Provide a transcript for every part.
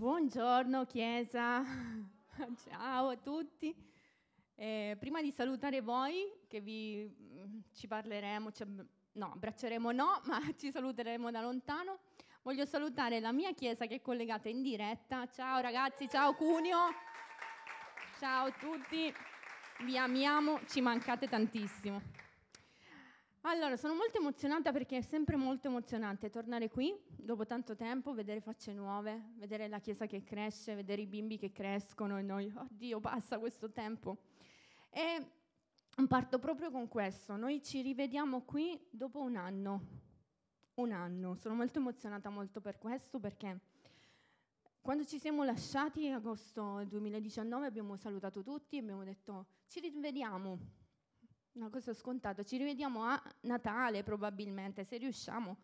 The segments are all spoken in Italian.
Buongiorno Chiesa, ciao a tutti. Eh, prima di salutare voi, che vi, mm, ci parleremo, ci, no, abbracceremo no, ma ci saluteremo da lontano, voglio salutare la mia Chiesa che è collegata in diretta. Ciao ragazzi, ciao Cuneo, ciao a tutti, vi amiamo, ci mancate tantissimo. Allora, sono molto emozionata perché è sempre molto emozionante tornare qui dopo tanto tempo, vedere facce nuove, vedere la chiesa che cresce, vedere i bimbi che crescono e noi, oddio, passa questo tempo. E parto proprio con questo, noi ci rivediamo qui dopo un anno, un anno, sono molto emozionata molto per questo perché quando ci siamo lasciati agosto 2019 abbiamo salutato tutti e abbiamo detto ci rivediamo una cosa scontata. Ci rivediamo a Natale probabilmente, se riusciamo.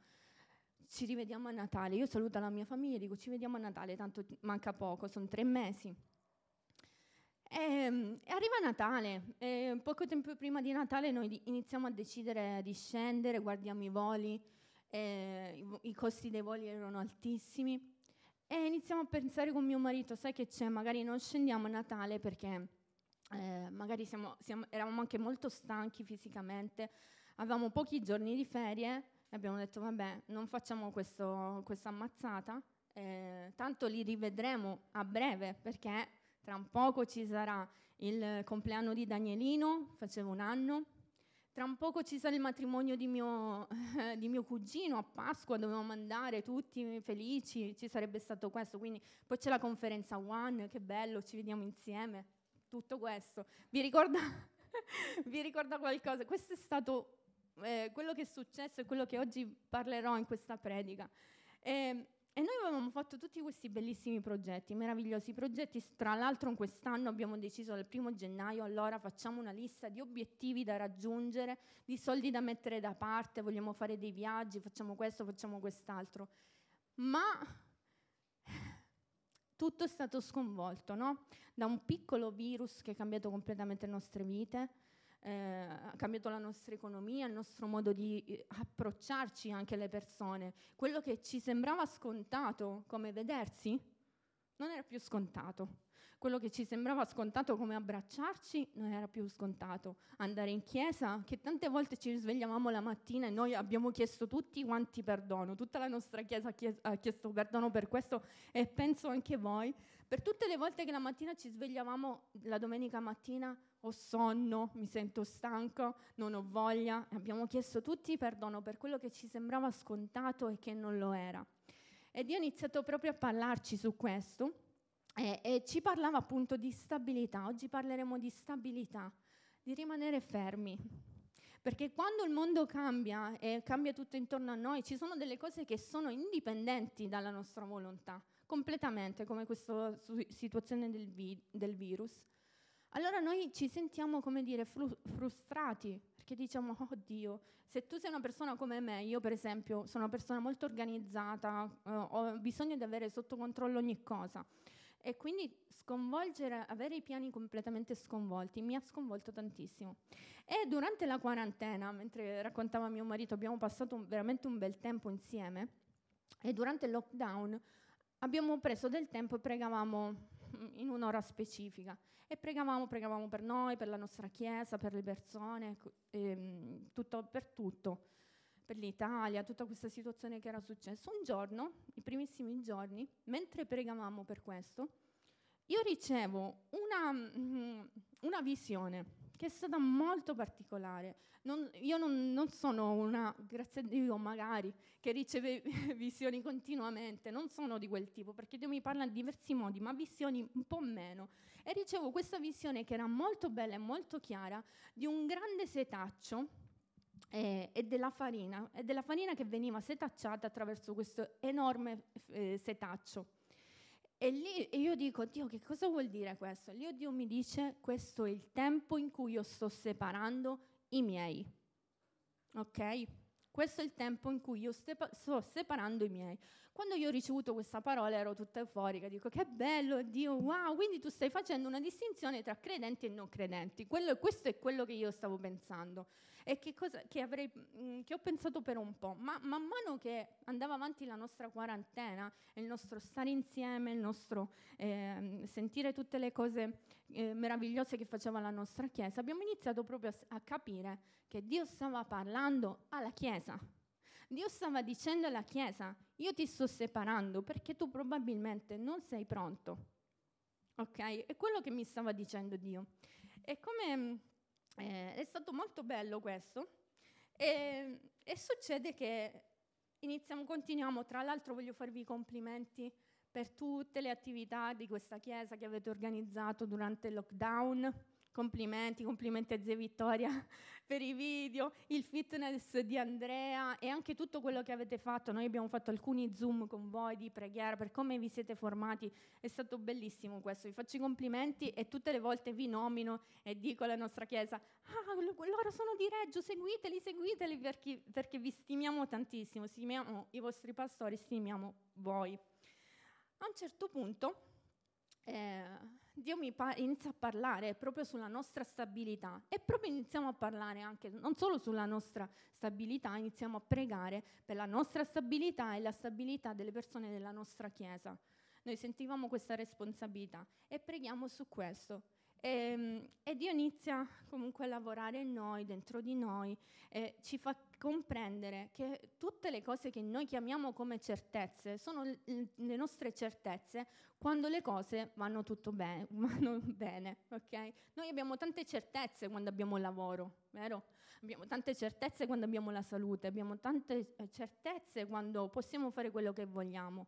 Ci rivediamo a Natale. Io saluto la mia famiglia e dico ci vediamo a Natale, tanto manca poco, sono tre mesi. E, ehm, e arriva Natale, e poco tempo prima di Natale noi iniziamo a decidere di scendere, guardiamo i voli, i, i costi dei voli erano altissimi e iniziamo a pensare con mio marito, sai che c'è, magari non scendiamo a Natale perché eh, magari siamo, siamo, eravamo anche molto stanchi fisicamente, avevamo pochi giorni di ferie e abbiamo detto vabbè non facciamo questa ammazzata, eh, tanto li rivedremo a breve perché tra un poco ci sarà il compleanno di Danielino, facevo un anno, tra un poco ci sarà il matrimonio di mio, eh, di mio, cugino a Pasqua, dovevamo andare tutti felici, ci sarebbe stato questo, quindi poi c'è la conferenza One, che bello, ci vediamo insieme tutto questo. Vi ricorda, vi ricorda qualcosa? Questo è stato eh, quello che è successo e quello che oggi parlerò in questa predica. E, ehm, e noi avevamo fatto tutti questi bellissimi progetti, meravigliosi progetti. Tra l'altro in quest'anno abbiamo deciso dal primo gennaio, allora facciamo una lista di obiettivi da raggiungere, di soldi da mettere da parte, vogliamo fare dei viaggi, facciamo questo, facciamo quest'altro. Ma tutto è stato sconvolto, no? Da un piccolo virus che ha cambiato completamente le nostre vite, eh, ha cambiato la nostra economia, il nostro modo di eh, approcciarci anche alle persone. Quello che ci sembrava scontato come vedersi non era più scontato. Quello che ci sembrava scontato come abbracciarci non era più scontato. Andare in chiesa, che tante volte ci svegliavamo la mattina e noi abbiamo chiesto tutti quanti perdono, tutta la nostra chiesa ha chiesto perdono per questo e penso anche voi. Per tutte le volte che la mattina ci svegliavamo, la domenica mattina, ho sonno, mi sento stanco, non ho voglia, abbiamo chiesto tutti perdono per quello che ci sembrava scontato e che non lo era. E Dio ha iniziato proprio a parlarci su questo e, e ci parlava appunto di stabilità. Oggi parleremo di stabilità, di rimanere fermi. Perché quando il mondo cambia e cambia tutto intorno a noi, ci sono delle cose che sono indipendenti dalla nostra volontà, completamente, come questa situazione del, vi- del virus. Allora noi ci sentiamo, come dire, fru- frustrati, perché diciamo, oh Dio, se tu sei una persona come me, io per esempio sono una persona molto organizzata, eh, ho bisogno di avere sotto controllo ogni cosa. E quindi sconvolgere, avere i piani completamente sconvolti mi ha sconvolto tantissimo. E durante la quarantena, mentre raccontava mio marito, abbiamo passato un, veramente un bel tempo insieme. E durante il lockdown abbiamo preso del tempo e pregavamo in un'ora specifica. E pregavamo, pregavamo per noi, per la nostra chiesa, per le persone, ehm, tutto, per tutto per l'Italia, tutta questa situazione che era successa. Un giorno, i primissimi giorni, mentre pregavamo per questo, io ricevo una, mm, una visione che è stata molto particolare. Non, io non, non, sono una, grazie a Dio magari, che riceve visioni continuamente, non sono di quel tipo, perché Dio mi parla in diversi modi, ma visioni un po' meno. E ricevo questa visione che era molto bella e molto chiara di un grande setaccio eh, e della farina, e della farina che veniva setacciata attraverso questo enorme eh, setaccio. E lì io dico, Dio, che cosa vuol dire questo? Lì Dio mi dice, questo è il tempo in cui io sto separando i miei. Ok? Questo è il tempo in cui io sto separando i miei. Quando io ho ricevuto questa parola ero tutta euforica, dico che bello, Dio, wow, quindi tu stai facendo una distinzione tra credenti e non credenti. Quello, questo è quello che io stavo pensando e che, cosa, che, avrei, mm, che ho pensato per un po', ma man mano che andava avanti la nostra quarantena, il nostro stare insieme, il nostro eh, sentire tutte le cose eh, meravigliose che faceva la nostra Chiesa, abbiamo iniziato proprio a, a capire che Dio stava parlando alla Chiesa. Dio stava dicendo alla Chiesa, io ti sto separando perché tu probabilmente non sei pronto. Ok? È quello che mi stava dicendo Dio. E come eh, è stato molto bello questo. E, e succede che iniziamo, continuiamo. Tra l'altro voglio farvi i complimenti per tutte le attività di questa chiesa che avete organizzato durante il lockdown complimenti, complimenti a zia Vittoria per i video, il fitness di Andrea e anche tutto quello che avete fatto. Noi abbiamo fatto alcuni Zoom con voi di preghiera per come vi siete formati, è stato bellissimo questo. Vi faccio i complimenti e tutte le volte vi nomino e dico alla nostra chiesa, ah, loro sono di Reggio, seguiteli, seguiteli perché, perché vi stimiamo tantissimo, stimiamo i vostri pastori, stimiamo voi. A un certo punto eh, Dio pa- inizia a parlare proprio sulla nostra stabilità e proprio iniziamo a parlare anche non solo sulla nostra stabilità, iniziamo a pregare per la nostra stabilità e la stabilità delle persone della nostra Chiesa. Noi sentivamo questa responsabilità e preghiamo su questo. E, ehm, e, Dio inizia comunque a lavorare in noi, dentro di noi, e ci fa comprendere che tutte le cose che noi chiamiamo come certezze sono le nostre certezze quando le cose vanno tutto bene, vanno bene, ok? Noi abbiamo tante certezze quando abbiamo lavoro, vero? Abbiamo tante certezze quando abbiamo la salute, abbiamo tante eh, certezze quando possiamo fare quello che vogliamo.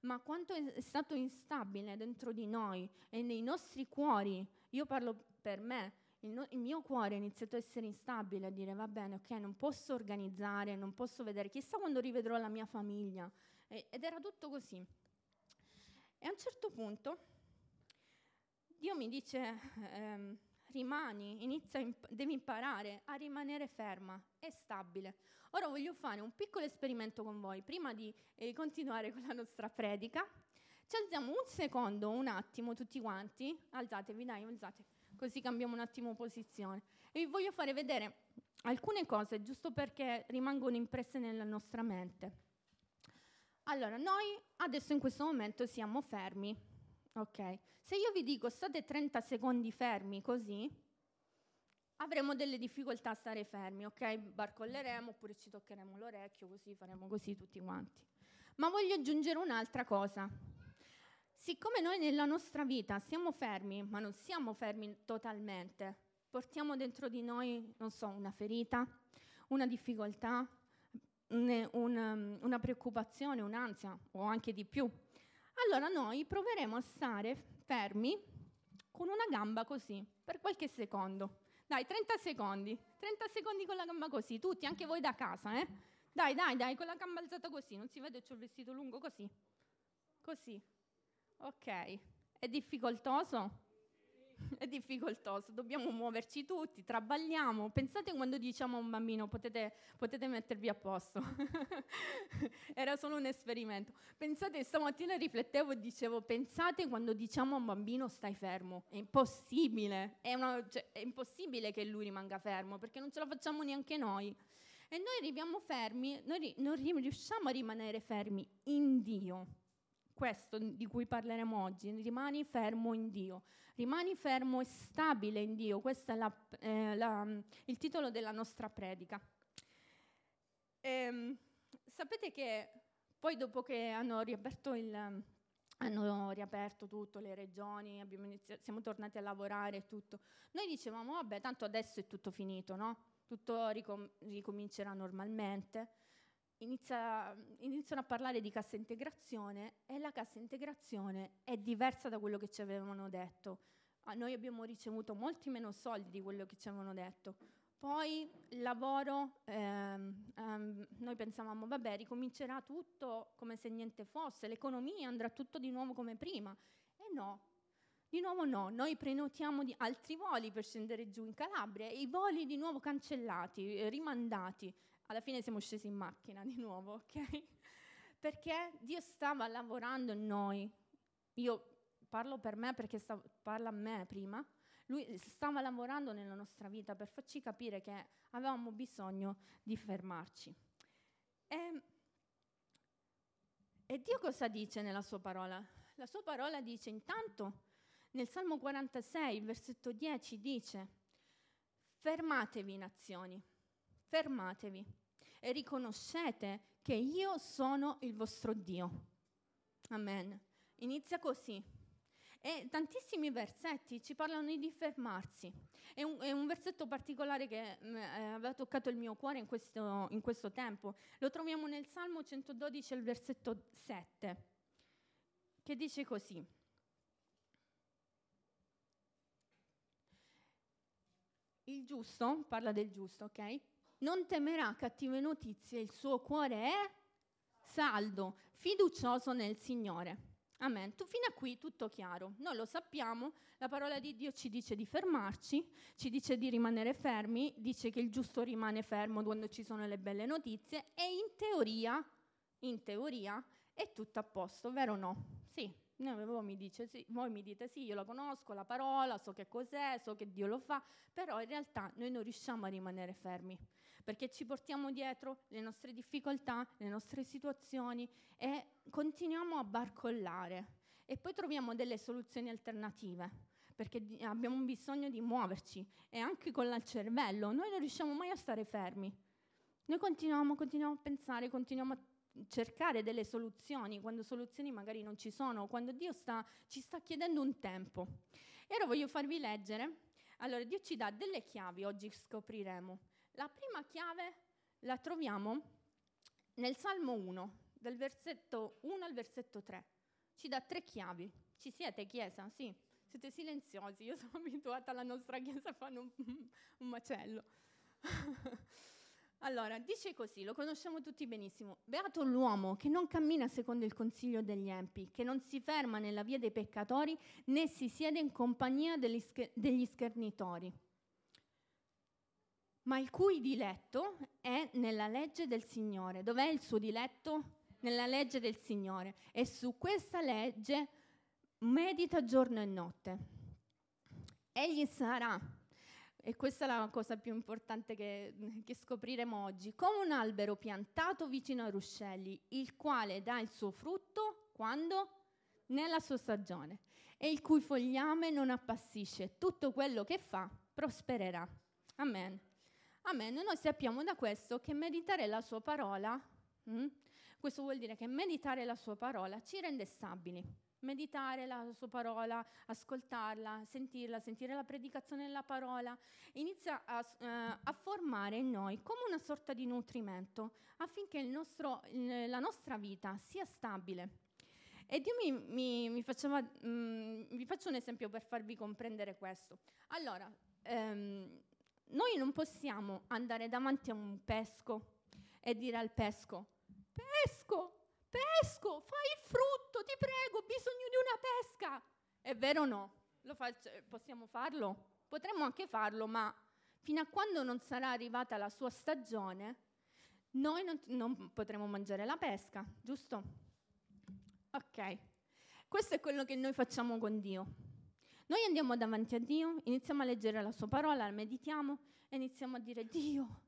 Ma quanto è stato instabile dentro di noi e nei nostri cuori io parlo per me, il, no, il, mio cuore ha iniziato a essere instabile, a dire va bene, ok, non posso organizzare, non posso vedere, chissà quando rivedrò la mia famiglia. E, ed era tutto così. E a un certo punto Dio mi dice, ehm, rimani, inizia, imp- devi imparare a rimanere ferma e stabile. Ora voglio fare un piccolo esperimento con voi, prima di eh, continuare con la nostra predica. Ci alziamo un secondo, un attimo, tutti quanti. Alzatevi, dai, alzate. Così cambiamo un attimo posizione. E vi voglio fare vedere alcune cose, giusto perché rimangono impresse nella nostra mente. Allora, noi adesso in questo momento siamo fermi, ok? Se io vi dico state 30 secondi fermi così, avremo delle difficoltà a stare fermi, ok? Barcolleremo oppure ci toccheremo l'orecchio, così faremo così tutti quanti. Ma voglio aggiungere un'altra cosa. Siccome noi nella nostra vita siamo fermi, ma non siamo fermi totalmente, portiamo dentro di noi, non so, una ferita, una difficoltà, un, un, una preoccupazione, un'ansia o anche di più, allora noi proveremo a stare fermi con una gamba così, per qualche secondo. Dai, 30 secondi, 30 secondi con la gamba così, tutti, anche voi da casa, eh? Dai, dai, dai, con la gamba alzata così, non si vede, ho il vestito lungo così, così. Ok, è difficoltoso? È difficoltoso, dobbiamo muoverci tutti, traballiamo. Pensate quando diciamo a un bambino potete, potete mettervi a posto. Era solo un esperimento. Pensate, stamattina riflettevo e dicevo, pensate quando diciamo a un bambino stai fermo. È impossibile, è, una, cioè, è impossibile che lui rimanga fermo perché non ce la facciamo neanche noi. E noi arriviamo fermi, noi non riusciamo a rimanere fermi in Dio questo di cui parleremo oggi, rimani fermo in Dio, rimani fermo e stabile in Dio, questo è la, eh, la, il titolo della nostra predica. E, ehm, sapete che poi dopo che hanno riaperto, il, hanno riaperto tutto, le regioni, iniziato, siamo tornati a lavorare e tutto, noi dicevamo vabbè tanto adesso è tutto finito, no? Tutto ricom- ricomincerà normalmente inizia, iniziano a parlare di cassa integrazione e la cassa integrazione è diversa da quello che ci avevano detto. Ah, noi abbiamo ricevuto molti meno soldi di quello che ci avevano detto. Poi il lavoro, ehm, ehm, noi pensavamo, vabbè, ricomincerà tutto come se niente fosse, l'economia andrà tutto di nuovo come prima. E no, di nuovo no, noi prenotiamo altri voli per scendere giù in Calabria e i voli di nuovo cancellati, rimandati alla fine siamo scesi in macchina di nuovo, ok? perché Dio stava lavorando in noi. Io parlo per me perché sta, parla a me prima. Lui stava lavorando nella nostra vita per farci capire che avevamo bisogno di fermarci. E, e Dio cosa dice nella sua parola? La sua parola dice intanto nel Salmo 46, versetto 10 dice, fermatevi nazioni, fermatevi e riconoscete che io sono il vostro Dio. Amen. Inizia così. E tantissimi versetti ci parlano di fermarsi. È un, è un versetto particolare che mh, eh, aveva toccato il mio cuore in questo, in questo tempo. Lo troviamo nel Salmo 112, al versetto 7, che dice così. Il giusto, parla del giusto, ok? Non temerà cattive notizie, il suo cuore è saldo, fiducioso nel Signore. Amen. Tu, fino a qui tutto chiaro. Noi lo sappiamo, la parola di Dio ci dice di fermarci, ci dice di rimanere fermi, dice che il giusto rimane fermo quando ci sono le belle notizie e in teoria, in teoria, è tutto a posto, vero o no? Sì, voi mi, dice, sì, voi mi dite sì, io la conosco, la parola, so che cos'è, so che Dio lo fa, però in realtà noi non riusciamo a rimanere fermi, perché ci portiamo dietro le nostre difficoltà, le nostre situazioni e continuiamo a barcollare e poi troviamo delle soluzioni alternative perché abbiamo bisogno di muoverci e anche con il cervello noi non riusciamo mai a stare fermi. Noi continuiamo, continuiamo a pensare, continuiamo a cercare delle soluzioni, quando soluzioni magari non ci sono, quando Dio sta, ci sta chiedendo un tempo. E ora voglio farvi leggere. Allora, Dio ci dà delle chiavi, oggi scopriremo. La prima chiave la troviamo nel Salmo 1, dal versetto 1 al versetto 3. Ci dà tre chiavi. Ci siete, Chiesa? Sì. Siete silenziosi, io sono abituata alla nostra Chiesa fare un, un macello. Allora, dice così, lo conosciamo tutti benissimo. Beato l'uomo che non cammina secondo il consiglio degli empi, che non si ferma nella via dei peccatori, né si siede in compagnia degli, sch- degli schernitori, ma il cui diletto è nella legge del Signore. Dov'è il suo diletto? Nella legge del Signore. E su questa legge medita giorno e notte. Egli sarà e questa è la cosa più importante che, che, scopriremo oggi, come un albero piantato vicino ai ruscelli, il quale dà il suo frutto quando? Nella sua stagione, e il cui fogliame non appassisce, tutto quello che fa prospererà. Amen. Amen. Noi sappiamo da questo che meditare la sua parola, hm? questo vuol dire che meditare la sua parola ci rende stabili meditare la sua parola, ascoltarla, sentirla, sentire la predicazione della parola, inizia a, uh, a, formare in noi come una sorta di nutrimento affinché nostro, la nostra vita sia stabile. E Dio mi, mi, mi faceva, mm, vi faccio un esempio per farvi comprendere questo. Allora, ehm, noi non possiamo andare davanti a un pesco e dire al pesco, pesco, pesco, fai il frutto, ti prego, ho bisogno di una pesca. È vero o no? Faccio, possiamo farlo? Potremmo anche farlo, ma fino a quando non sarà arrivata la sua stagione, noi non, non potremo mangiare la pesca, giusto? Ok, questo è quello che noi facciamo con Dio. Noi andiamo davanti a Dio, iniziamo a leggere la sua parola, la meditiamo e iniziamo a dire Dio,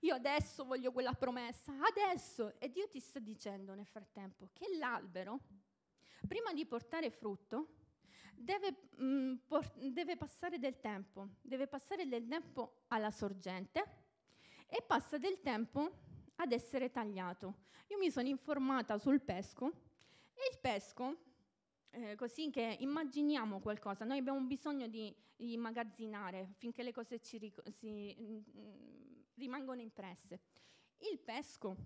io adesso voglio quella promessa, adesso. E Dio ti sta dicendo nel frattempo che l'albero, prima di portare frutto, deve, mh, mm, por- deve passare del tempo, deve passare del tempo alla sorgente e passa del tempo ad essere tagliato. Io mi sono informata sul pesco e il pesco, eh, così che immaginiamo qualcosa, noi abbiamo bisogno di, di immagazzinare affinché le cose ci ric- si, mh, mm, rimangono impresse. Il pesco,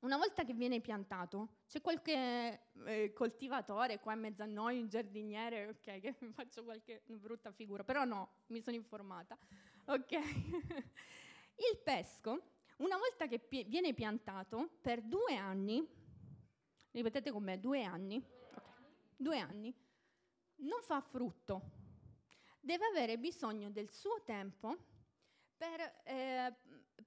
una volta che viene piantato, c'è qualche eh, coltivatore qua in mezzo a noi, un giardiniere, ok, che faccio qualche brutta figura, però no, mi sono informata. Ok. Il pesco, una volta che pi- viene piantato, per due anni, ripetete con me, due anni. Due anni, non fa frutto. Deve avere bisogno del suo tempo per, eh,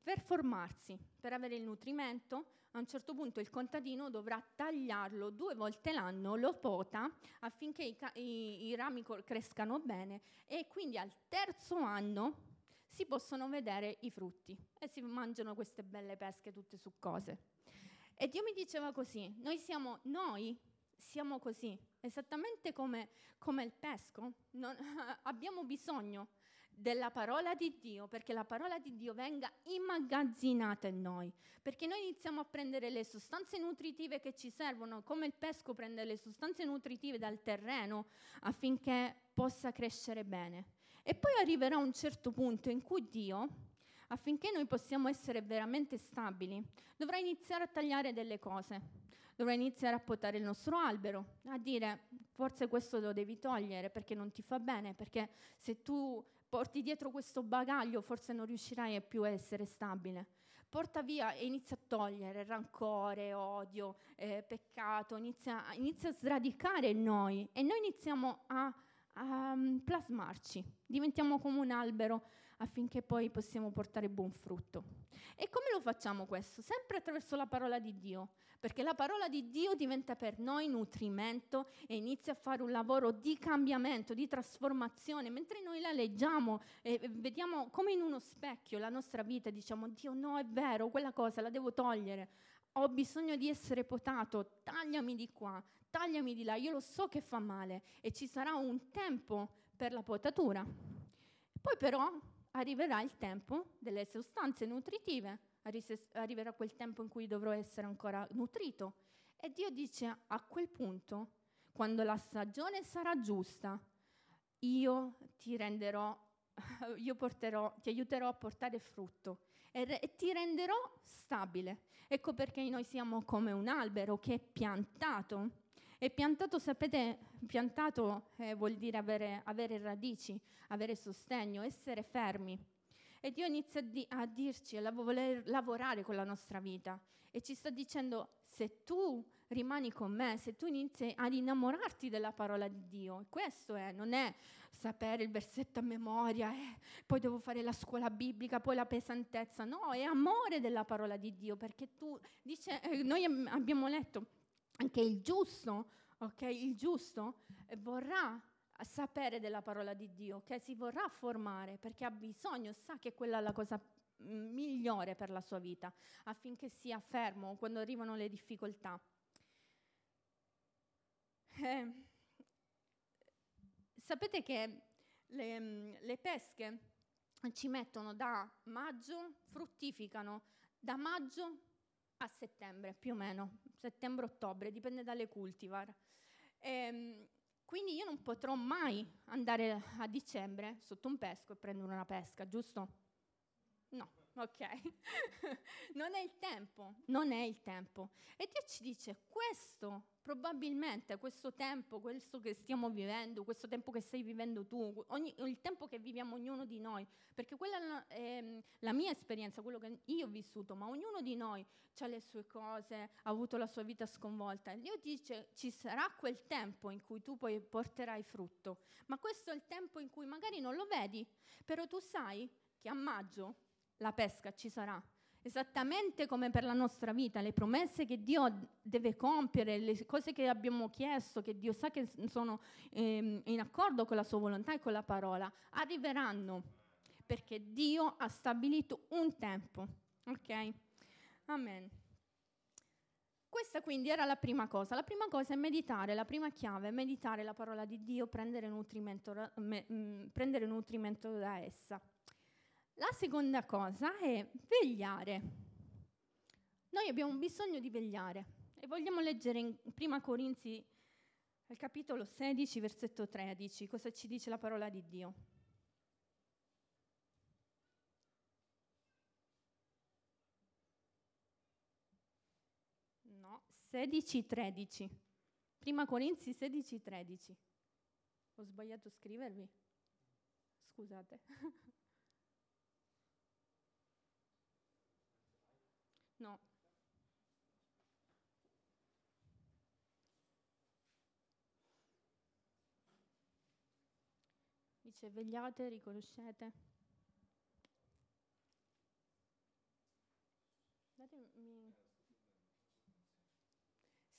per formarsi, per avere il nutrimento, a un certo punto il contadino dovrà tagliarlo due volte l'anno, lo pota affinché i, i, i rami crescano bene e quindi al terzo anno si possono vedere i frutti e si mangiano queste belle pesche tutte succose. E Dio mi diceva così, noi siamo, noi siamo così, esattamente come, come il pesco, non, abbiamo bisogno della parola di Dio, perché la parola di Dio venga immagazzinata in noi, perché noi iniziamo a prendere le sostanze nutritive che ci servono, come il pesco prende le sostanze nutritive dal terreno affinché possa crescere bene. E poi arriverà un certo punto in cui Dio, affinché noi possiamo essere veramente stabili, dovrà iniziare a tagliare delle cose. Dovrà iniziare a potare il nostro albero, a dire forse questo lo devi togliere perché non ti fa bene, perché se tu porti dietro questo bagaglio, forse non riuscirai più a essere stabile. Porta via e inizia a togliere rancore, odio, eh, peccato, inizia, inizia, a sradicare noi e noi iniziamo a, a um, plasmarci, diventiamo come un albero affinché poi possiamo portare buon frutto. E come lo facciamo questo? Sempre attraverso la parola di Dio, perché la parola di Dio diventa per noi nutrimento e inizia a fare un lavoro di cambiamento, di trasformazione. Mentre noi la leggiamo e vediamo come in uno specchio la nostra vita, diciamo, Dio no, è vero, quella cosa la devo togliere. Ho bisogno di essere potato, tagliami di qua, tagliami di là, io lo so che fa male e ci sarà un tempo per la potatura. Poi però arriverà il tempo delle sostanze nutritive, arriverà quel tempo in cui dovrò essere ancora nutrito. E Dio dice a quel punto, quando la stagione sarà giusta, io ti renderò, io porterò, ti aiuterò a portare frutto e, e ti renderò stabile. Ecco perché noi siamo come un albero che è piantato e piantato, sapete, piantato eh, vuol dire avere, avere, radici, avere sostegno, essere fermi. E Dio inizia a, di- a dirci, a voler lavorare con la nostra vita e ci sta dicendo, se tu rimani con me, se tu inizi ad innamorarti della parola di Dio, questo è, non è sapere il versetto a memoria, eh, poi devo fare la scuola biblica, poi la pesantezza, no, è amore della parola di Dio, perché tu, dice, eh, noi abbiamo letto, anche il giusto, ok? Il giusto vorrà sapere della parola di Dio, che si vorrà formare perché ha bisogno, sa che quella è la cosa migliore per la sua vita, affinché sia fermo quando arrivano le difficoltà. Eh, sapete che le, le pesche ci mettono da maggio, fruttificano da maggio a settembre più o meno, settembre-ottobre, dipende dalle cultivar. E, ehm, quindi io non potrò mai andare a dicembre sotto un pesco e prendere una pesca, giusto? Ok. non è il tempo, non è il tempo. E Dio ci dice, questo probabilmente questo tempo, questo che stiamo vivendo, questo tempo che stai vivendo tu, ogni, il tempo che viviamo ognuno di noi, perché quella è ehm, la mia esperienza, quello che io ho vissuto, ma ognuno di noi ha le sue cose, ha avuto la sua vita sconvolta. E Dio dice ci sarà quel tempo in cui tu poi porterai frutto, ma questo è il tempo in cui magari non lo vedi, però tu sai che a maggio la pesca ci sarà esattamente come per la nostra vita, le promesse che Dio deve compiere, le cose che abbiamo chiesto, che Dio sa che sono ehm, in accordo con la sua volontà e con la parola, arriveranno, perché Dio ha stabilito un tempo. Ok? Amen. Questa quindi era la prima cosa. La prima cosa è meditare, la prima chiave è meditare la parola di Dio, prendere nutrimento, me, mh, mm, prendere nutrimento da essa. La seconda cosa è vegliare. Noi abbiamo bisogno di vegliare e vogliamo leggere in Prima Corinzi, al capitolo 16, versetto 13, cosa ci dice la parola di Dio. No, 16, 13. Prima Corinzi 16, 13. Ho sbagliato a scrivervi? Scusate. No. Dice vegliate, riconoscete. Datemi...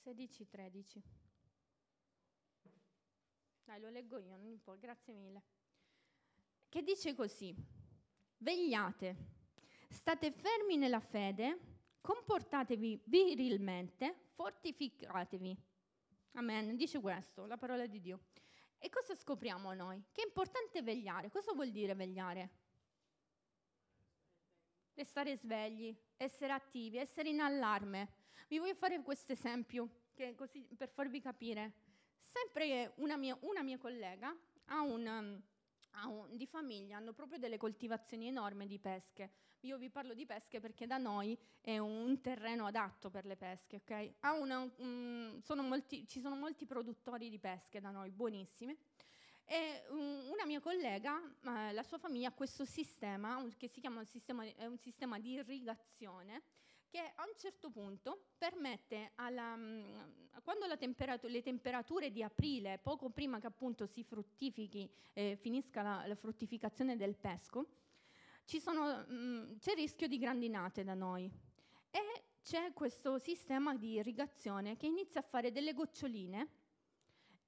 16-13. Dai, lo leggo io, non importa, grazie mille. Che dice così, vegliate, state fermi nella fede, comportatevi virilmente, fortificatevi. Amen, dice questo, la parola di Dio. E cosa scopriamo noi? Che è importante vegliare. Cosa vuol dire vegliare? Restare svegli, essere attivi, essere in allarme. Vi voglio fare questo esempio per farvi capire. Sempre una mia, una mia collega ha un, um, di famiglia, hanno proprio delle coltivazioni enormi di pesche. Io vi parlo di pesche perché da noi è un terreno adatto per le pesche, ok? Una, um, sono molti, ci sono molti produttori di pesche da noi, buonissimi. E um, una mia collega, eh, la sua famiglia ha questo sistema, che si chiama un sistema, un sistema di irrigazione, che a un certo punto permette, alla, mm, quando temperatura, le temperature di aprile, poco prima che appunto si fruttifichi, eh, finisca la, la, fruttificazione del pesco, sono, mh, mm, c'è il rischio di grandinate da noi. E c'è questo sistema di irrigazione che inizia a fare delle goccioline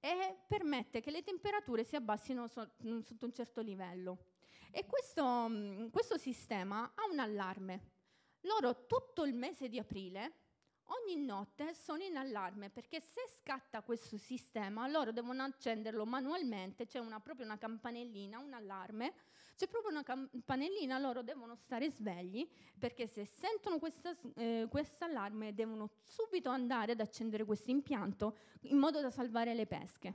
e permette che le temperature si abbassino mm, sotto un certo livello. E questo, questo sistema ha un allarme loro tutto il mese di aprile, ogni notte sono in allarme perché se scatta questo sistema loro devono accenderlo manualmente, c'è una, proprio una campanellina, un allarme, c'è proprio una campanellina, loro devono stare svegli perché se sentono questo eh, allarme devono subito andare ad accendere questo impianto in modo da salvare le pesche.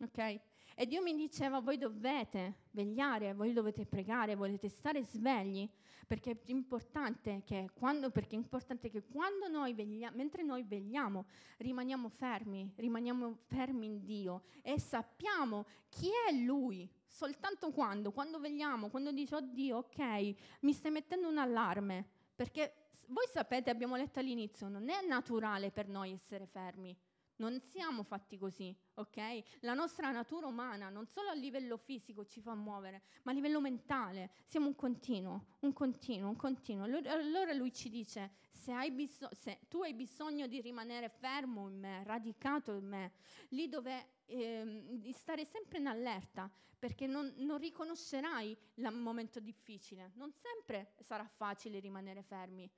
Ok? E Dio mi diceva, voi dovete vegliare, voi dovete pregare, volete stare svegli, perché è importante che quando, è importante che quando noi vegliamo, mentre noi vegliamo, rimaniamo fermi, rimaniamo fermi in Dio e sappiamo chi è Lui. Soltanto quando, quando vegliamo, quando dici, oh Dio, ok, mi stai mettendo un allarme, perché voi sapete, abbiamo letto all'inizio, non è naturale per noi essere fermi. Non siamo fatti così, ok? La nostra natura umana non solo a livello fisico ci fa muovere, ma a livello mentale siamo un continuo, un continuo, un continuo. Allora lui ci dice, se, hai bis- se tu hai bisogno di rimanere fermo in me, radicato in me, lì dove eh, di stare sempre in allerta, perché non, non riconoscerai il momento difficile, non sempre sarà facile rimanere fermi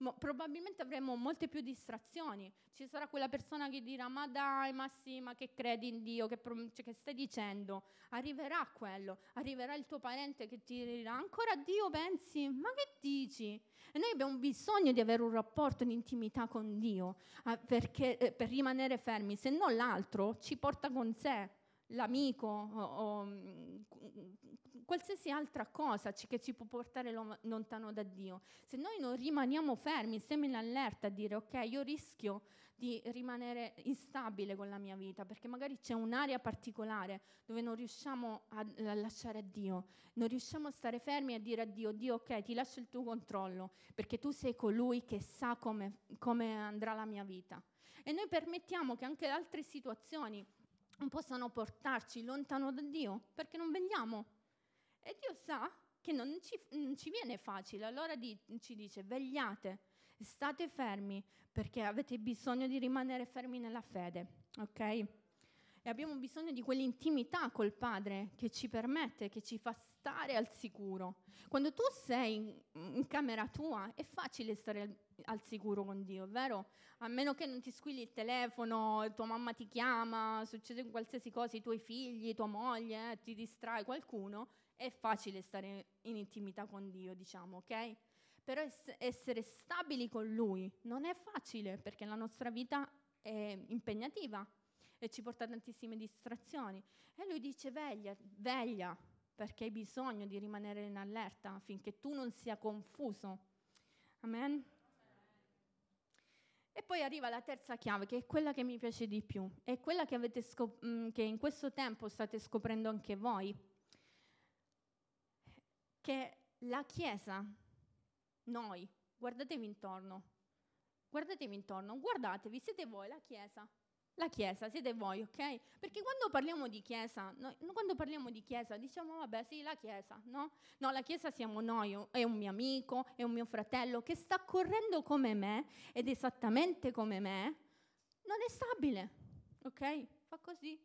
mo, probabilmente avremo molte più distrazioni. Ci sarà quella persona che dirà: Ma dai, ma sì, ma che credi in Dio? Che, cioè, che stai dicendo? Arriverà quello, arriverà il tuo parente che ti dirà: Ancora Dio pensi? Ma che dici? E noi abbiamo bisogno di avere un rapporto di intimità con Dio eh, perché, eh, per rimanere fermi, se non l'altro ci porta con sé l'amico o, o mm, qualsiasi altra cosa che ci può portare lontano da Dio. Se noi non rimaniamo fermi, siamo in allerta a dire ok, io rischio di rimanere instabile con la mia vita, perché magari c'è un'area particolare dove non riusciamo a, a lasciare a Dio, non riusciamo a stare fermi e a dire a Dio, Dio ok, ti lascio il tuo controllo, perché tu sei colui che sa come, come andrà la mia vita. E noi permettiamo che anche altre situazioni possano portarci lontano da Dio, perché non vegliamo e Dio sa che non ci, non ci viene facile, allora di, ci dice vegliate, state fermi perché avete bisogno di rimanere fermi nella fede, ok? E abbiamo bisogno di quell'intimità col Padre che ci permette, che ci fa stare al sicuro. Quando tu sei in, in camera tua è facile stare al, al, sicuro con Dio, vero? A meno che non ti squilli il telefono, tua mamma ti chiama, succede qualsiasi cosa, i tuoi figli, tua moglie, eh, ti distrae qualcuno, è facile stare in intimità con Dio, diciamo, ok? Però ess- essere stabili con Lui non è facile perché la nostra vita è impegnativa e ci porta a tantissime distrazioni. E lui dice veglia, veglia, perché hai bisogno di rimanere in allerta affinché tu non sia confuso. Amen. E poi arriva la terza chiave, che è quella che mi piace di più, è quella che, scop- mm, che in questo tempo state scoprendo anche voi che la Chiesa, noi, guardatevi intorno, guardatevi intorno, guardatevi, siete voi la Chiesa. La Chiesa, siete voi, ok? Perché quando parliamo di Chiesa, noi, quando parliamo di Chiesa diciamo, vabbè, sì, la Chiesa, no? No, la Chiesa siamo noi, è un mio amico, è un mio fratello che sta correndo come me ed esattamente come me, non è stabile, ok? Fa così,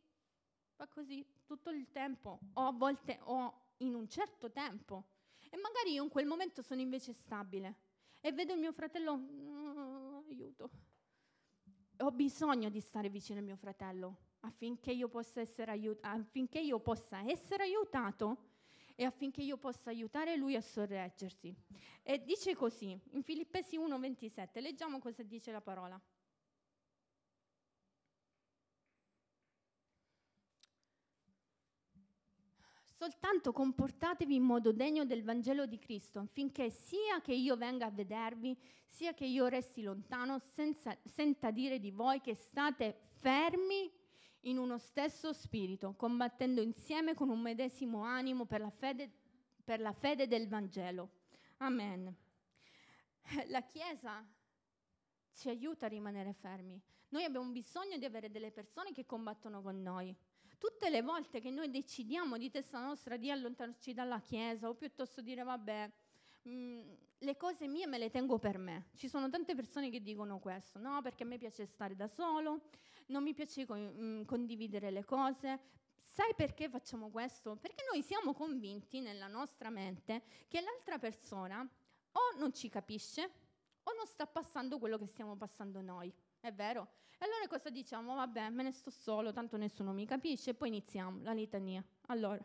fa così tutto il tempo, o a volte o in un certo tempo. E magari io in quel momento sono invece stabile e vedo il mio fratello, oh, aiuto. Ho bisogno di stare vicino al mio fratello affinché io possa essere, aiut- affinché io possa essere aiutato e affinché io possa aiutare lui a sorreggersi. E dice così, in Filippesi 1:27, leggiamo cosa dice la parola. Soltanto comportatevi in modo degno del Vangelo di Cristo, affinché sia che io venga a vedervi, sia che io resti lontano, senza, senta dire di voi che state fermi in uno stesso spirito, combattendo insieme con un medesimo animo per la fede, per la fede del Vangelo. Amen. La Chiesa ci aiuta a rimanere fermi. Noi abbiamo bisogno di avere delle persone che combattono con noi. Tutte le volte che noi decidiamo di testa nostra di allontanarci dalla Chiesa o piuttosto dire vabbè, mm, le cose mie me le tengo per me. Ci sono tante persone che dicono questo, no, perché a me piace stare da solo, non mi piace mm, condividere le cose. Sai perché facciamo questo? Perché noi siamo convinti nella nostra mente che l'altra persona o non ci capisce o non sta passando quello che stiamo passando noi. È vero? E allora cosa diciamo? Vabbè, me ne sto solo, tanto nessuno mi capisce, e poi iniziamo la litania. Allora,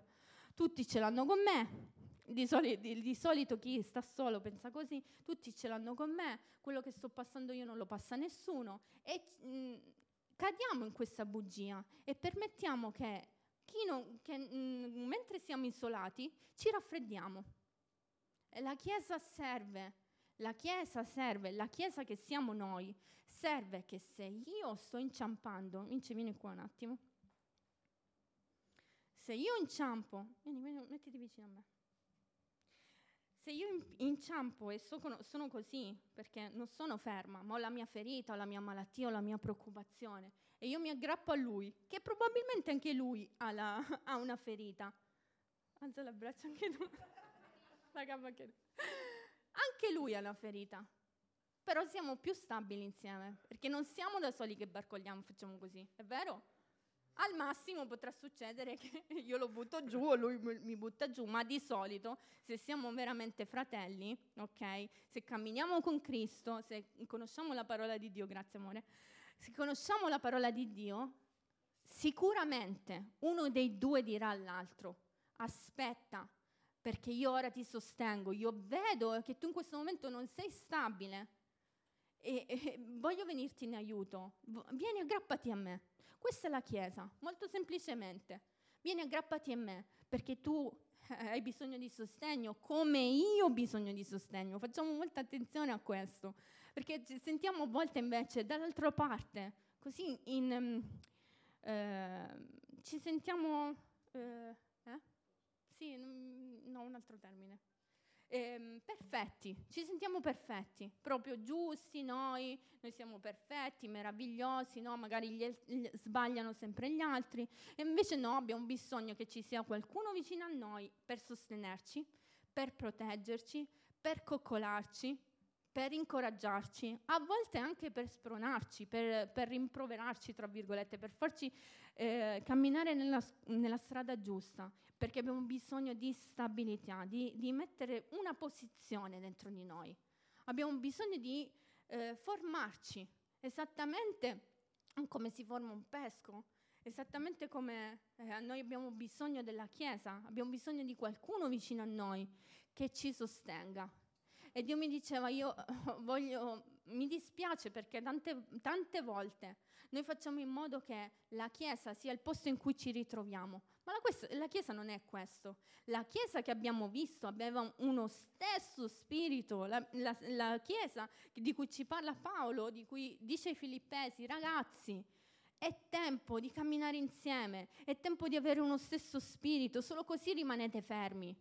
tutti ce l'hanno con me, di, soli, di, di, solito chi sta solo pensa così, tutti ce l'hanno con me, quello che sto passando io non lo passa nessuno e mh, mm, cadiamo in questa bugia e permettiamo che, non, che mh, mm, mentre siamo isolati ci raffreddiamo. La Chiesa serve, la Chiesa serve, la Chiesa che siamo noi, serve che se io sto inciampando, Vince vieni qua un attimo, se io inciampo, vieni, vieni, mettiti vicino a me. Se io inciampo e sono, così, perché non sono ferma, ma ho la mia ferita, ho la mia malattia, ho la mia preoccupazione, e io mi aggrappo a lui, che probabilmente anche lui ha, la, ha una ferita. Alza le braccia anche tu. la gamba anche tu. Anche lui ha una ferita. Però siamo più stabili insieme, perché non siamo da soli che barcogliamo, facciamo così, è vero? Al massimo potrà succedere che io lo butto giù o lui mi butta giù, ma di solito se siamo veramente fratelli, ok? Se camminiamo con Cristo, se conosciamo la parola di Dio, grazie amore, se conosciamo la parola di Dio, sicuramente uno dei due dirà all'altro, aspetta, perché io ora ti sostengo, io vedo che tu in questo momento non sei stabile e, e voglio venirti in aiuto, vieni aggrappati a me. Questa è la Chiesa, molto semplicemente. Vieni aggrappati a me perché tu hai bisogno di sostegno come io ho bisogno di sostegno. Facciamo molta attenzione a questo, perché sentiamo a volte invece dall'altra parte, così in, um, eh, ci sentiamo... Eh, eh? Sì, no, un altro termine ehm, perfetti, ci sentiamo perfetti, proprio giusti noi, noi siamo perfetti, meravigliosi, no? magari gli, gli, sbagliano sempre gli altri, e invece no, abbiamo bisogno che ci sia qualcuno vicino a noi per sostenerci, per proteggerci, per coccolarci, per incoraggiarci, a volte anche per spronarci, per, per rimproverarci, tra virgolette, per farci eh, camminare nella, nella, strada giusta, perché abbiamo bisogno di stabilità, di, di, mettere una posizione dentro di noi. Abbiamo bisogno di eh, formarci, esattamente come si forma un pesco, esattamente come eh, noi abbiamo bisogno della Chiesa, abbiamo bisogno di qualcuno vicino a noi che ci sostenga, e Dio mi diceva, io voglio, mi dispiace perché tante, tante volte noi facciamo in modo che la Chiesa sia il posto in cui ci ritroviamo, ma la, questa, la Chiesa non è questo. La Chiesa che abbiamo visto aveva uno stesso spirito, la, la, la Chiesa di cui ci parla Paolo, di cui dice ai Filippesi, ragazzi, è tempo di camminare insieme, è tempo di avere uno stesso spirito, solo così rimanete fermi.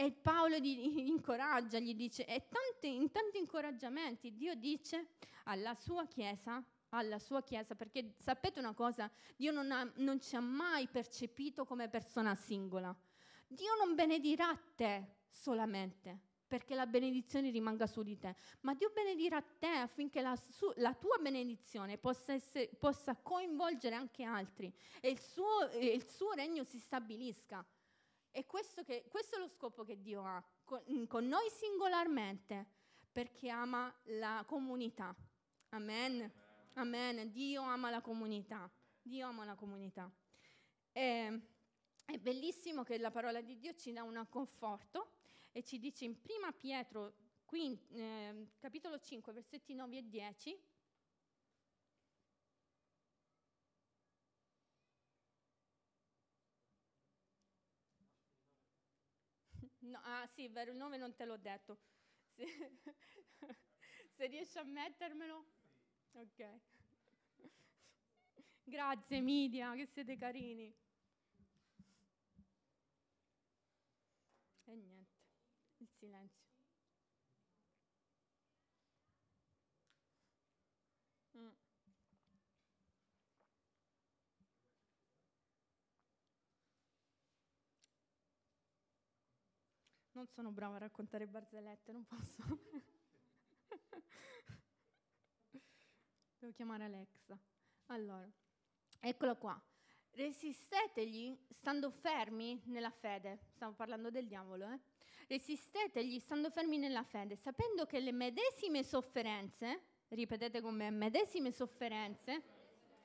E Paolo gli incoraggia, gli dice, e tanti, in tanti incoraggiamenti Dio dice alla sua Chiesa, alla sua Chiesa, perché sapete una cosa, Dio non, ha, non ci ha mai percepito come persona singola. Dio non benedirà te solamente, perché la benedizione rimanga su di te, ma Dio benedirà te affinché la, su, la tua benedizione possa, essere, possa, coinvolgere anche altri e il suo, il suo regno si stabilisca. E questo, che, questo, è lo scopo che Dio ha con, con noi singolarmente, perché ama la comunità. Amen. Amen. Dio ama la comunità. Dio ama la comunità. E, è bellissimo che la parola di Dio ci dà un conforto e ci dice in prima Pietro, qui, eh, capitolo 5, versetti 9 e 10, No, ah sì, vero, il nome non te l'ho detto. Se, se riesci a mettermelo. Ok. Grazie media, che siete carini. E niente il silenzio. Mm. Non sono brava a raccontare barzellette, non posso. Devo chiamare Alexa. Allora, eccolo qua. Resistetegli stando fermi nella fede. Stavo parlando del diavolo, eh? Resistetegli stando fermi nella fede, sapendo che le medesime sofferenze, ripetete con me, medesime sofferenze,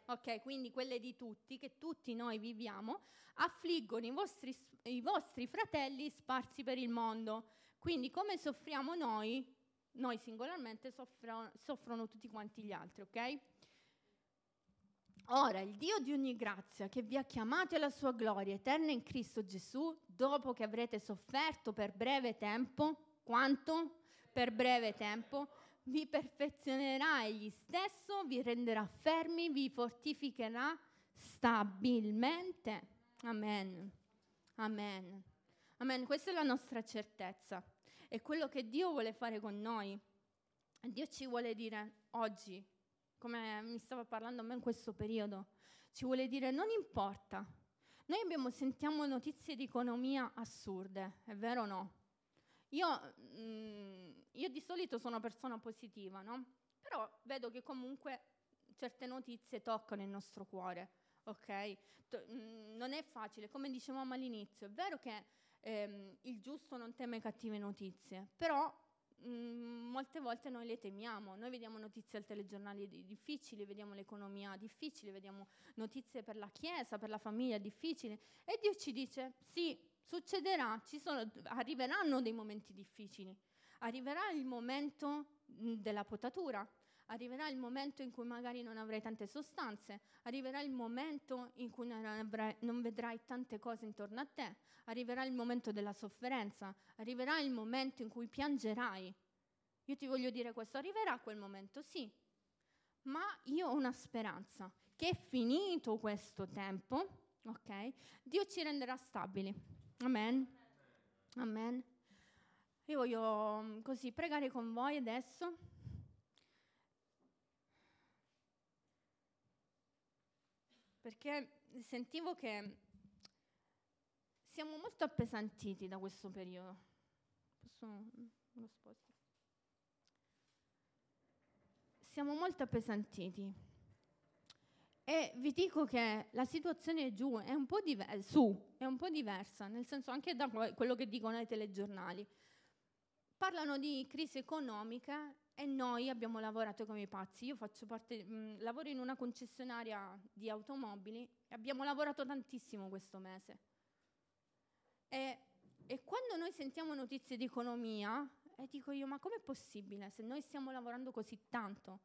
ok, quindi quelle di tutti, che tutti noi viviamo, affliggono i vostri, i vostri fratelli sparsi per il mondo. Quindi come soffriamo noi, noi singolarmente soffrono, soffrono tutti quanti gli altri, ok? Ora il Dio di ogni grazia che vi ha chiamati alla sua gloria eterna in Cristo Gesù, dopo che avrete sofferto per breve tempo, quanto? Per breve tempo, vi perfezionerà egli stesso, vi renderà fermi, vi fortificherà stabilmente. Amen. Amen. Amen. Questa è la nostra certezza. È quello che Dio vuole fare con noi. Dio ci vuole dire oggi, come mi stava parlando a me in questo periodo, ci vuole dire non importa. Noi abbiamo, sentiamo notizie di economia assurde, è vero o no? Io, mm, io di solito sono una persona positiva, no? Però vedo che comunque certe notizie toccano il nostro cuore, ok? Mh, mm, non è facile, come dicevamo all'inizio, è vero che ehm, il giusto non teme cattive notizie, però Mm, molte volte noi le temiamo, noi vediamo notizie al telegiornale difficili, vediamo l'economia difficile, vediamo notizie per la Chiesa, per la famiglia difficili e Dio ci dice sì, succederà, sono, arriveranno dei momenti difficili, arriverà il momento mm, della potatura, arriverà il momento in cui magari non avrai tante sostanze, arriverà il momento in cui non, avrai, non, vedrai tante cose intorno a te, arriverà il momento della sofferenza, arriverà il momento in cui piangerai. Io ti voglio dire questo, arriverà quel momento, sì, ma io ho una speranza che finito questo tempo, ok, Dio ci renderà stabili. Amen. Amen. Io voglio mm, così pregare con voi adesso. Perché sentivo che siamo molto appesantiti da questo periodo. Posso sposto? Siamo molto appesantiti. E vi dico che la situazione giù è un po' diver- su, è un po' diversa, nel senso anche da quello che dicono i telegiornali. Parlano di crisi economica e noi abbiamo lavorato come pazzi. Io faccio parte, mh, lavoro in una concessionaria di automobili e abbiamo lavorato tantissimo questo mese. E, e quando noi sentiamo notizie di economia, e dico io, ma com'è possibile se noi stiamo lavorando così tanto?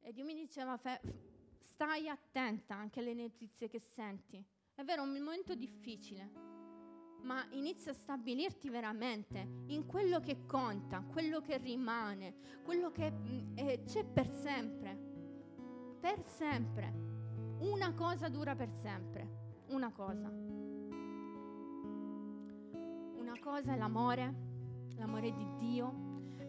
E Dio mi diceva, stai attenta anche alle notizie che senti. È vero, è un momento difficile ma inizia a stabilirti veramente in quello che conta, quello che rimane, quello che mm, eh, c'è per sempre. Per sempre. Una cosa dura per sempre. Una cosa. Una cosa è l'amore, l'amore di Dio,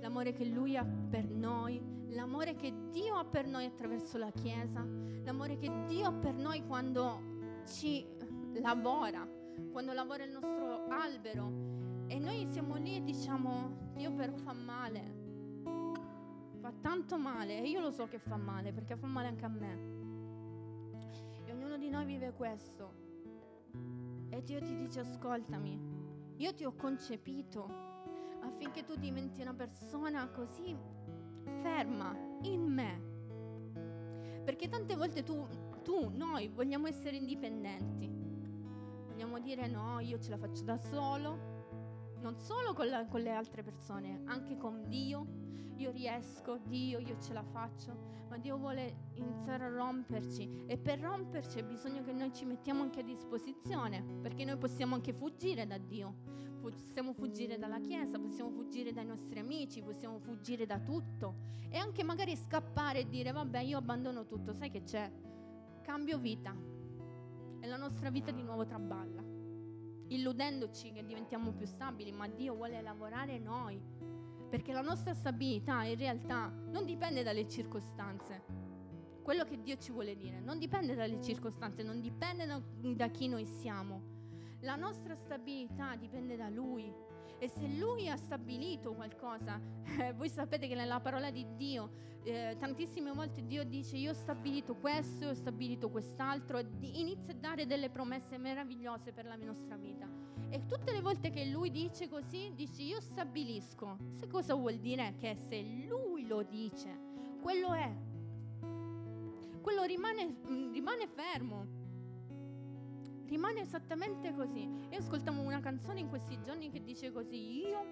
l'amore che Lui ha per noi, l'amore che Dio ha per noi attraverso la Chiesa, l'amore che Dio ha per noi quando ci lavora quando lavora il nostro albero E noi siamo lì e diciamo, Dio però fa male, fa tanto male e io lo so che fa male perché fa male anche a me. E ognuno di noi vive questo. E Dio ti dice ascoltami, io ti ho concepito affinché tu diventi una persona così ferma in me. Perché tante volte tu, tu, noi vogliamo essere indipendenti. Vogliamo dire no, io ce la faccio da solo, non solo con, la, con le altre persone, anche con Dio. Io riesco, Dio, io ce la faccio, ma Dio vuole iniziare a romperci e per romperci è bisogno che noi ci mettiamo anche a disposizione, perché noi possiamo anche fuggire da Dio, possiamo fuggire dalla Chiesa, possiamo fuggire dai nostri amici, possiamo fuggire da tutto. E anche magari scappare e dire vabbè io abbandono tutto, sai che c'è? Cambio vita e la nostra vita di nuovo traballa illudendoci che diventiamo più stabili, ma Dio vuole lavorare noi, perché la nostra stabilità in realtà non dipende dalle circostanze. Quello che Dio ci vuole dire non dipende dalle circostanze, non dipende da, chi noi siamo. La nostra stabilità dipende da Lui. E se Lui ha stabilito qualcosa, eh, voi sapete che nella parola di Dio eh, tantissime volte Dio dice io ho stabilito questo, ho stabilito quest'altro e inizia a dare delle promesse meravigliose per la nostra vita. E tutte le volte che Lui dice così, dice io stabilisco. Se cosa vuol dire? Che se Lui lo dice, quello è. Quello rimane, rimane fermo rimane esattamente così. Io ascoltavo una canzone in questi giorni che dice così, io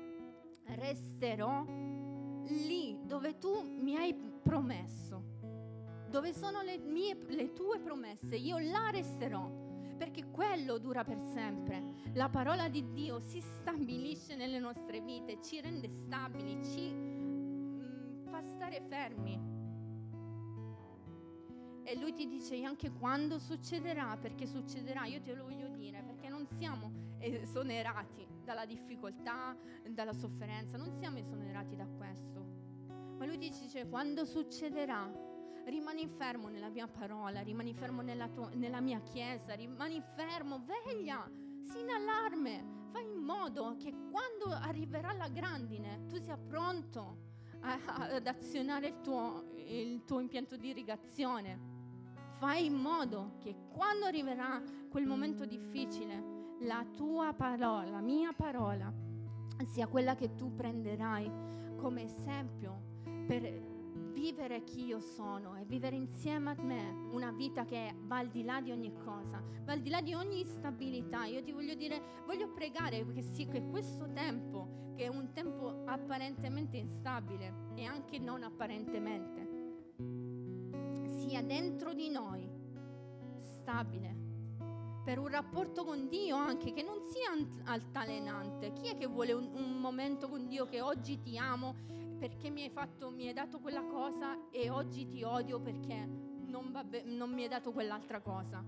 resterò lì dove tu mi hai promesso, dove sono le, mie, le tue promesse, io là resterò, perché quello dura per sempre. La parola di Dio si stabilisce nelle nostre vite, ci rende stabili, ci mm, fa stare fermi. E lui ti dice anche quando succederà, perché succederà, io te lo voglio dire, perché non siamo esonerati dalla difficoltà, dalla sofferenza, non siamo esonerati da questo. Ma lui ti dice quando succederà, rimani fermo nella mia parola, rimani fermo nella, tua, nella mia chiesa, rimani fermo, veglia, sii in allarme, fai in modo che quando arriverà la grandine tu sia pronto ad azionare il tuo, il tuo impianto di irrigazione. Fai in modo che quando arriverà quel momento difficile, la tua parola, la mia parola, sia quella che tu prenderai come esempio per vivere chi io sono e vivere insieme a me una vita che va al di là di ogni cosa, va al di là di ogni stabilità. Io ti voglio dire, voglio pregare che, sì, che questo tempo, che è un tempo apparentemente instabile e anche non apparentemente, sia dentro di noi stabile per un rapporto con Dio anche che non sia altalenante. Chi è che vuole un, un momento con Dio che oggi ti amo perché mi hai, fatto, mi hai dato quella cosa e oggi ti odio perché non, be- non mi hai dato quell'altra cosa?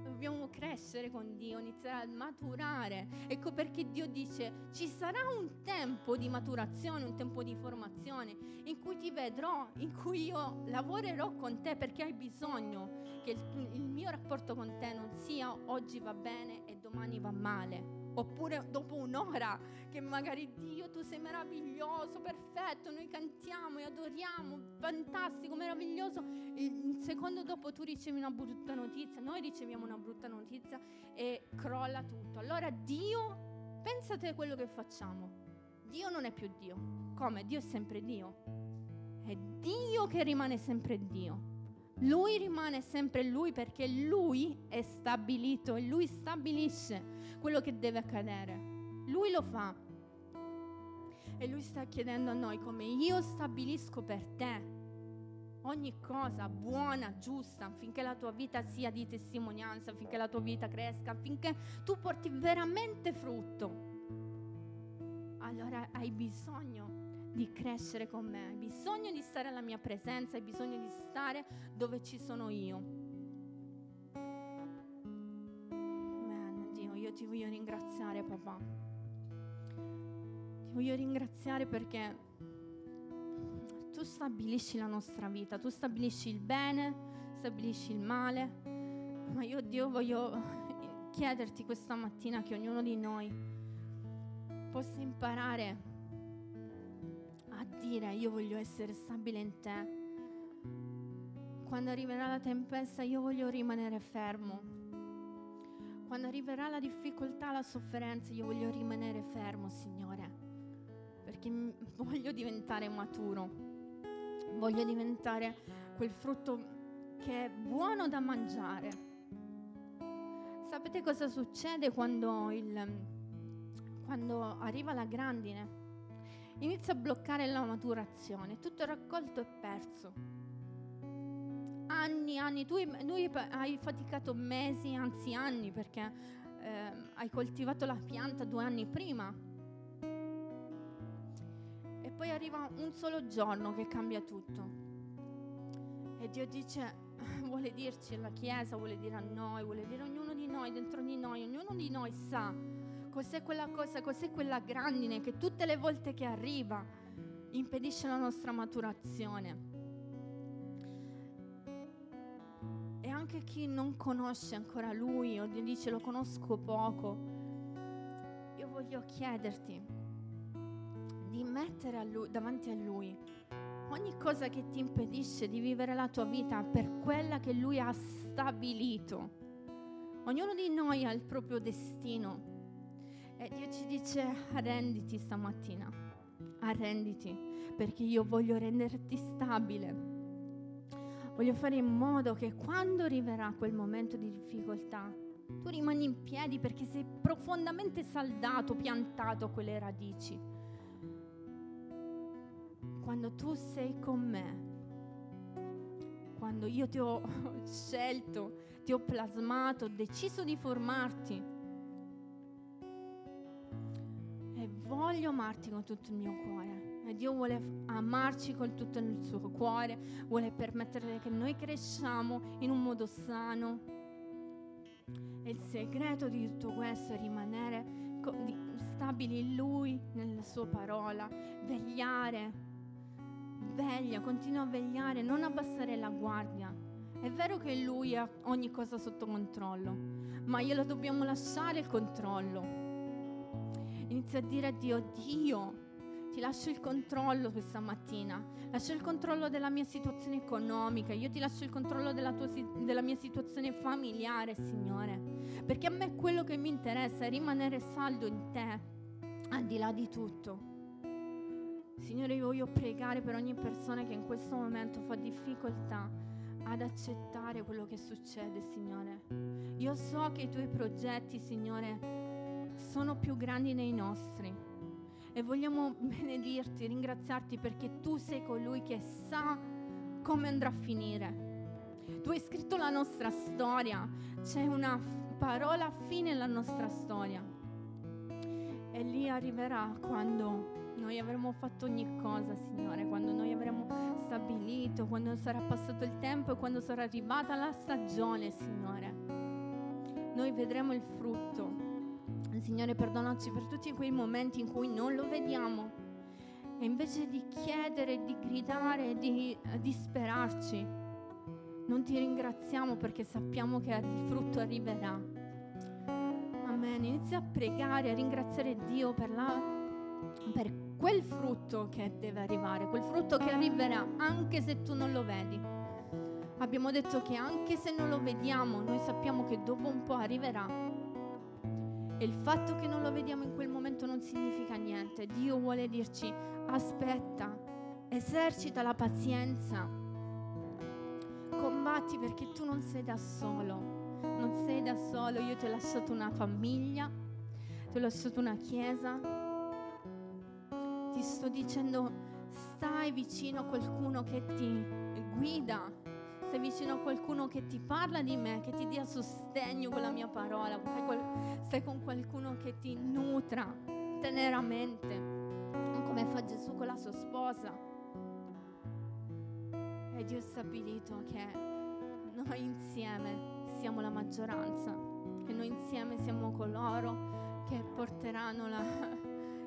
dobbiamo crescere con Dio, iniziare a maturare. Ecco perché Dio dice ci sarà un tempo di maturazione, un tempo di formazione in cui ti vedrò, in cui io lavorerò con te perché hai bisogno che il, il mio rapporto con te non sia oggi va bene e domani va male oppure dopo un'ora che magari Dio tu sei meraviglioso, perfetto, noi cantiamo e adoriamo, fantastico, meraviglioso, il secondo dopo tu ricevi una brutta notizia, noi riceviamo una brutta notizia e crolla tutto. Allora Dio, pensate a quello che facciamo. Dio non è più Dio. Come? Dio è sempre Dio. È Dio che rimane sempre Dio. Lui rimane sempre Lui perché Lui è stabilito e Lui stabilisce quello che deve accadere. Lui lo fa. E Lui sta chiedendo a noi come io stabilisco per te ogni cosa buona, giusta, affinché la tua vita sia di testimonianza, affinché la tua vita cresca, affinché tu porti veramente frutto. Allora hai bisogno di crescere con me, hai bisogno di stare alla mia presenza, hai bisogno di stare dove ci sono io. Man, Dio, io ti voglio ringraziare, papà. Ti voglio ringraziare perché tu stabilisci la nostra vita, tu stabilisci il bene, stabilisci il male, ma io Dio voglio chiederti questa mattina che ognuno di noi possa imparare a dire io voglio essere stabile in te. Quando arriverà la tempesta io voglio rimanere fermo. Quando arriverà la difficoltà, la sofferenza, io voglio rimanere fermo, Signore, perché voglio diventare maturo, voglio diventare quel frutto che è buono da mangiare. Sapete cosa succede quando, il, quando arriva la grandine? Inizia a bloccare la maturazione, tutto raccolto è perso anni, anni, tu lui hai faticato mesi, anzi anni, perché eh, hai coltivato la pianta due anni prima. E poi arriva un solo giorno che cambia tutto. E Dio dice, vuole dirci alla Chiesa, vuole dire a noi, vuole dire a ognuno di noi, dentro di noi, ognuno di noi sa cos'è quella cosa, cos'è quella grandine che tutte le volte che arriva impedisce la nostra maturazione. anche chi non conosce ancora Lui o dice lo conosco poco, io voglio chiederti di mettere a lui, davanti a Lui ogni cosa che ti impedisce di vivere la tua vita per quella che Lui ha stabilito. Ognuno di noi ha il proprio destino e Dio ci dice arrenditi stamattina, arrenditi perché io voglio renderti stabile Voglio fare in modo che quando arriverà quel momento di difficoltà, tu rimani in piedi perché sei profondamente saldato, piantato a quelle radici. Quando tu sei con me, quando io ti ho scelto, ti ho plasmato, ho deciso di formarti e voglio amarti con tutto il mio cuore e Dio vuole amarci con tutto il suo cuore, vuole permettere che noi cresciamo in un modo sano. E il segreto di tutto questo è rimanere stabili in Lui, nella Sua parola, vegliare. Veglia, continua a vegliare, non abbassare la guardia. È vero che Lui ha ogni cosa sotto controllo, ma glielo dobbiamo lasciare il controllo. Inizia a dire a Dio, Dio, ti lascio il controllo questa mattina, lascio il controllo della mia situazione economica, io ti lascio il controllo della, tua, della mia situazione familiare, Signore, perché a me quello che mi interessa è rimanere saldo in te, al di là di tutto. Signore, io voglio pregare per ogni persona che in questo momento fa difficoltà ad accettare quello che succede, Signore. Io so che i tuoi progetti, Signore, sono più grandi dei nostri e vogliamo benedirti, ringraziarti perché tu sei colui che sa come andrà a finire. Tu hai scritto la nostra storia, c'è una parola fine alla nostra storia. E lì arriverà quando noi avremo fatto ogni cosa, Signore, quando noi avremo stabilito, quando sarà passato il tempo e quando sarà arrivata la stagione, Signore. Noi vedremo il frutto Signore, perdonaci per tutti quei momenti in cui non lo vediamo. E invece di chiedere, di gridare, di eh, disperarci, non ti ringraziamo perché sappiamo che il frutto arriverà. Amen. Inizia a pregare, a ringraziare Dio per, la, per quel frutto che deve arrivare, quel frutto che arriverà anche se tu non lo vedi. Abbiamo detto che anche se non lo vediamo, noi sappiamo che dopo un po' arriverà e il fatto che non lo vediamo in quel momento non significa niente. Dio vuole dirci aspetta, esercita la pazienza, combatti perché tu non sei da solo, non sei da solo, io ti ho lasciato una famiglia, ti ho lasciato una chiesa, ti sto dicendo stai vicino a qualcuno che ti guida, stai vicino a qualcuno che ti parla di me, che ti dia sostegno con la mia parola, stai con qualcuno che ti nutra teneramente, come fa Gesù con la sua sposa. E Dio ha stabilito che noi insieme siamo la maggioranza, che noi insieme siamo coloro che porteranno la,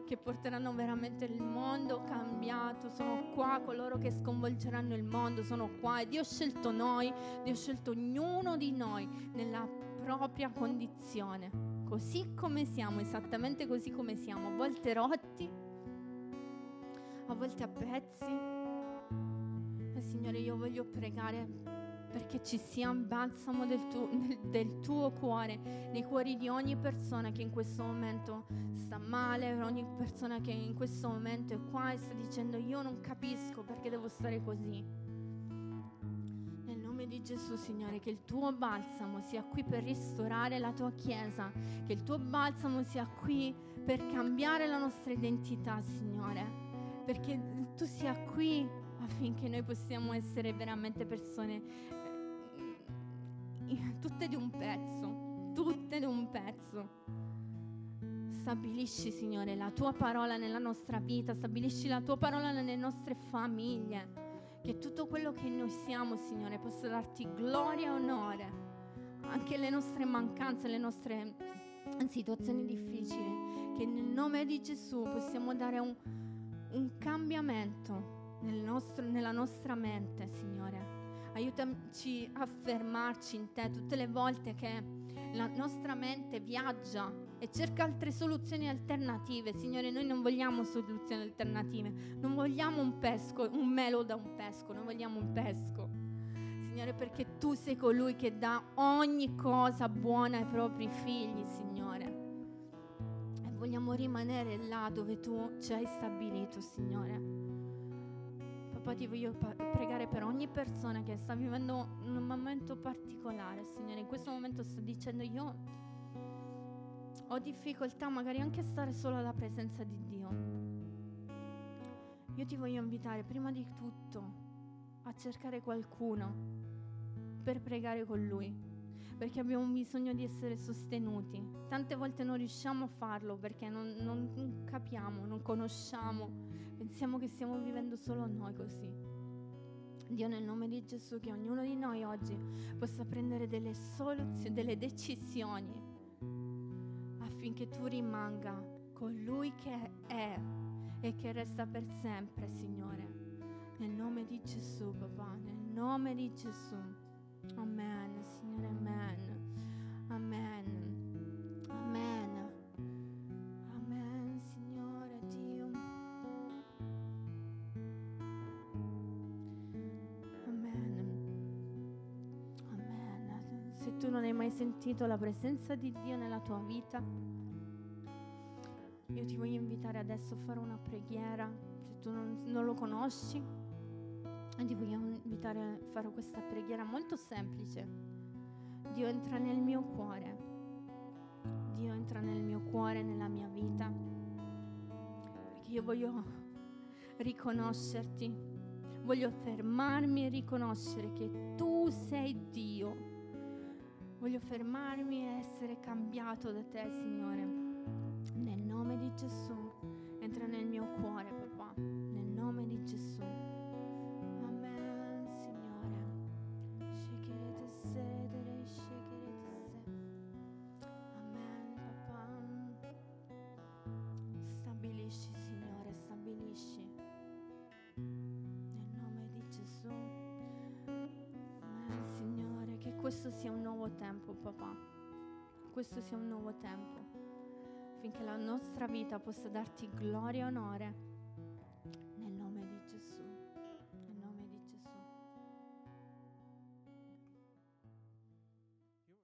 che porteranno veramente il mondo cambiato. Sono qua coloro che sconvolgeranno il mondo, sono qua e Dio ha scelto noi, Dio ha scelto ognuno di noi nella propria condizione. così come siamo, esattamente così come siamo, a volte rotti, a volte a pezzi. Signore, io voglio pregare perché ci sia un balsamo del tuo, del tuo, cuore, nei cuori di ogni persona che in questo momento sta male, ogni persona che in questo momento è qua e sta dicendo io non capisco perché devo stare così. Nel nome di Gesù, Signore, che il tuo balsamo sia qui per ristorare la tua Chiesa, che il tuo balsamo sia qui per cambiare la nostra identità, Signore, perché tu sia qui affinché noi possiamo essere veramente persone tutte di un pezzo, tutte di un pezzo. Stabilisci, Signore, la tua parola nella nostra vita, stabilisci la tua parola nelle nostre famiglie, che tutto quello che noi siamo, Signore, possa darti gloria e onore, anche le nostre mancanze, le nostre situazioni difficili, che nel nome di Gesù possiamo dare un, un cambiamento nel nostro, nella nostra mente, Signore aiutaci a fermarci in te tutte le volte che la nostra mente viaggia e cerca altre soluzioni alternative. Signore, noi non vogliamo soluzioni alternative, non vogliamo un pesco, un melo da un pesco, noi vogliamo un pesco. Signore, perché tu sei colui che dà ogni cosa buona ai propri figli, Signore. E vogliamo rimanere là dove tu ci hai stabilito, Signore. Papà ti voglio pregare per ogni persona che sta vivendo un momento particolare, Signore. In questo momento sto dicendo io ho difficoltà magari anche a stare solo alla presenza di Dio. Io ti voglio invitare prima di tutto a cercare qualcuno per pregare con Lui, perché abbiamo bisogno di essere sostenuti. Tante volte non riusciamo a farlo perché non, non capiamo, non conosciamo Pensiamo che stiamo vivendo solo noi così. Dio nel nome di Gesù che ognuno di noi oggi possa prendere delle soluzioni, delle decisioni affinché tu rimanga colui che è e che resta per sempre, Signore. Nel nome di Gesù, papà, nel nome di Gesù. Amen, tu non hai mai sentito la presenza di Dio nella tua vita, io ti voglio invitare adesso a fare una preghiera. Se tu non, non lo conosci, ti voglio invitare a fare questa preghiera molto semplice. Dio entra nel mio cuore. Dio entra nel mio cuore, nella mia vita. Perché io voglio riconoscerti. Voglio fermarmi e riconoscere che tu sei Dio Voglio fermarmi e essere cambiato da te, Signore. Nel nome di Gesù, Questo sia un nuovo tempo, affinché la nostra vita possa darti gloria e onore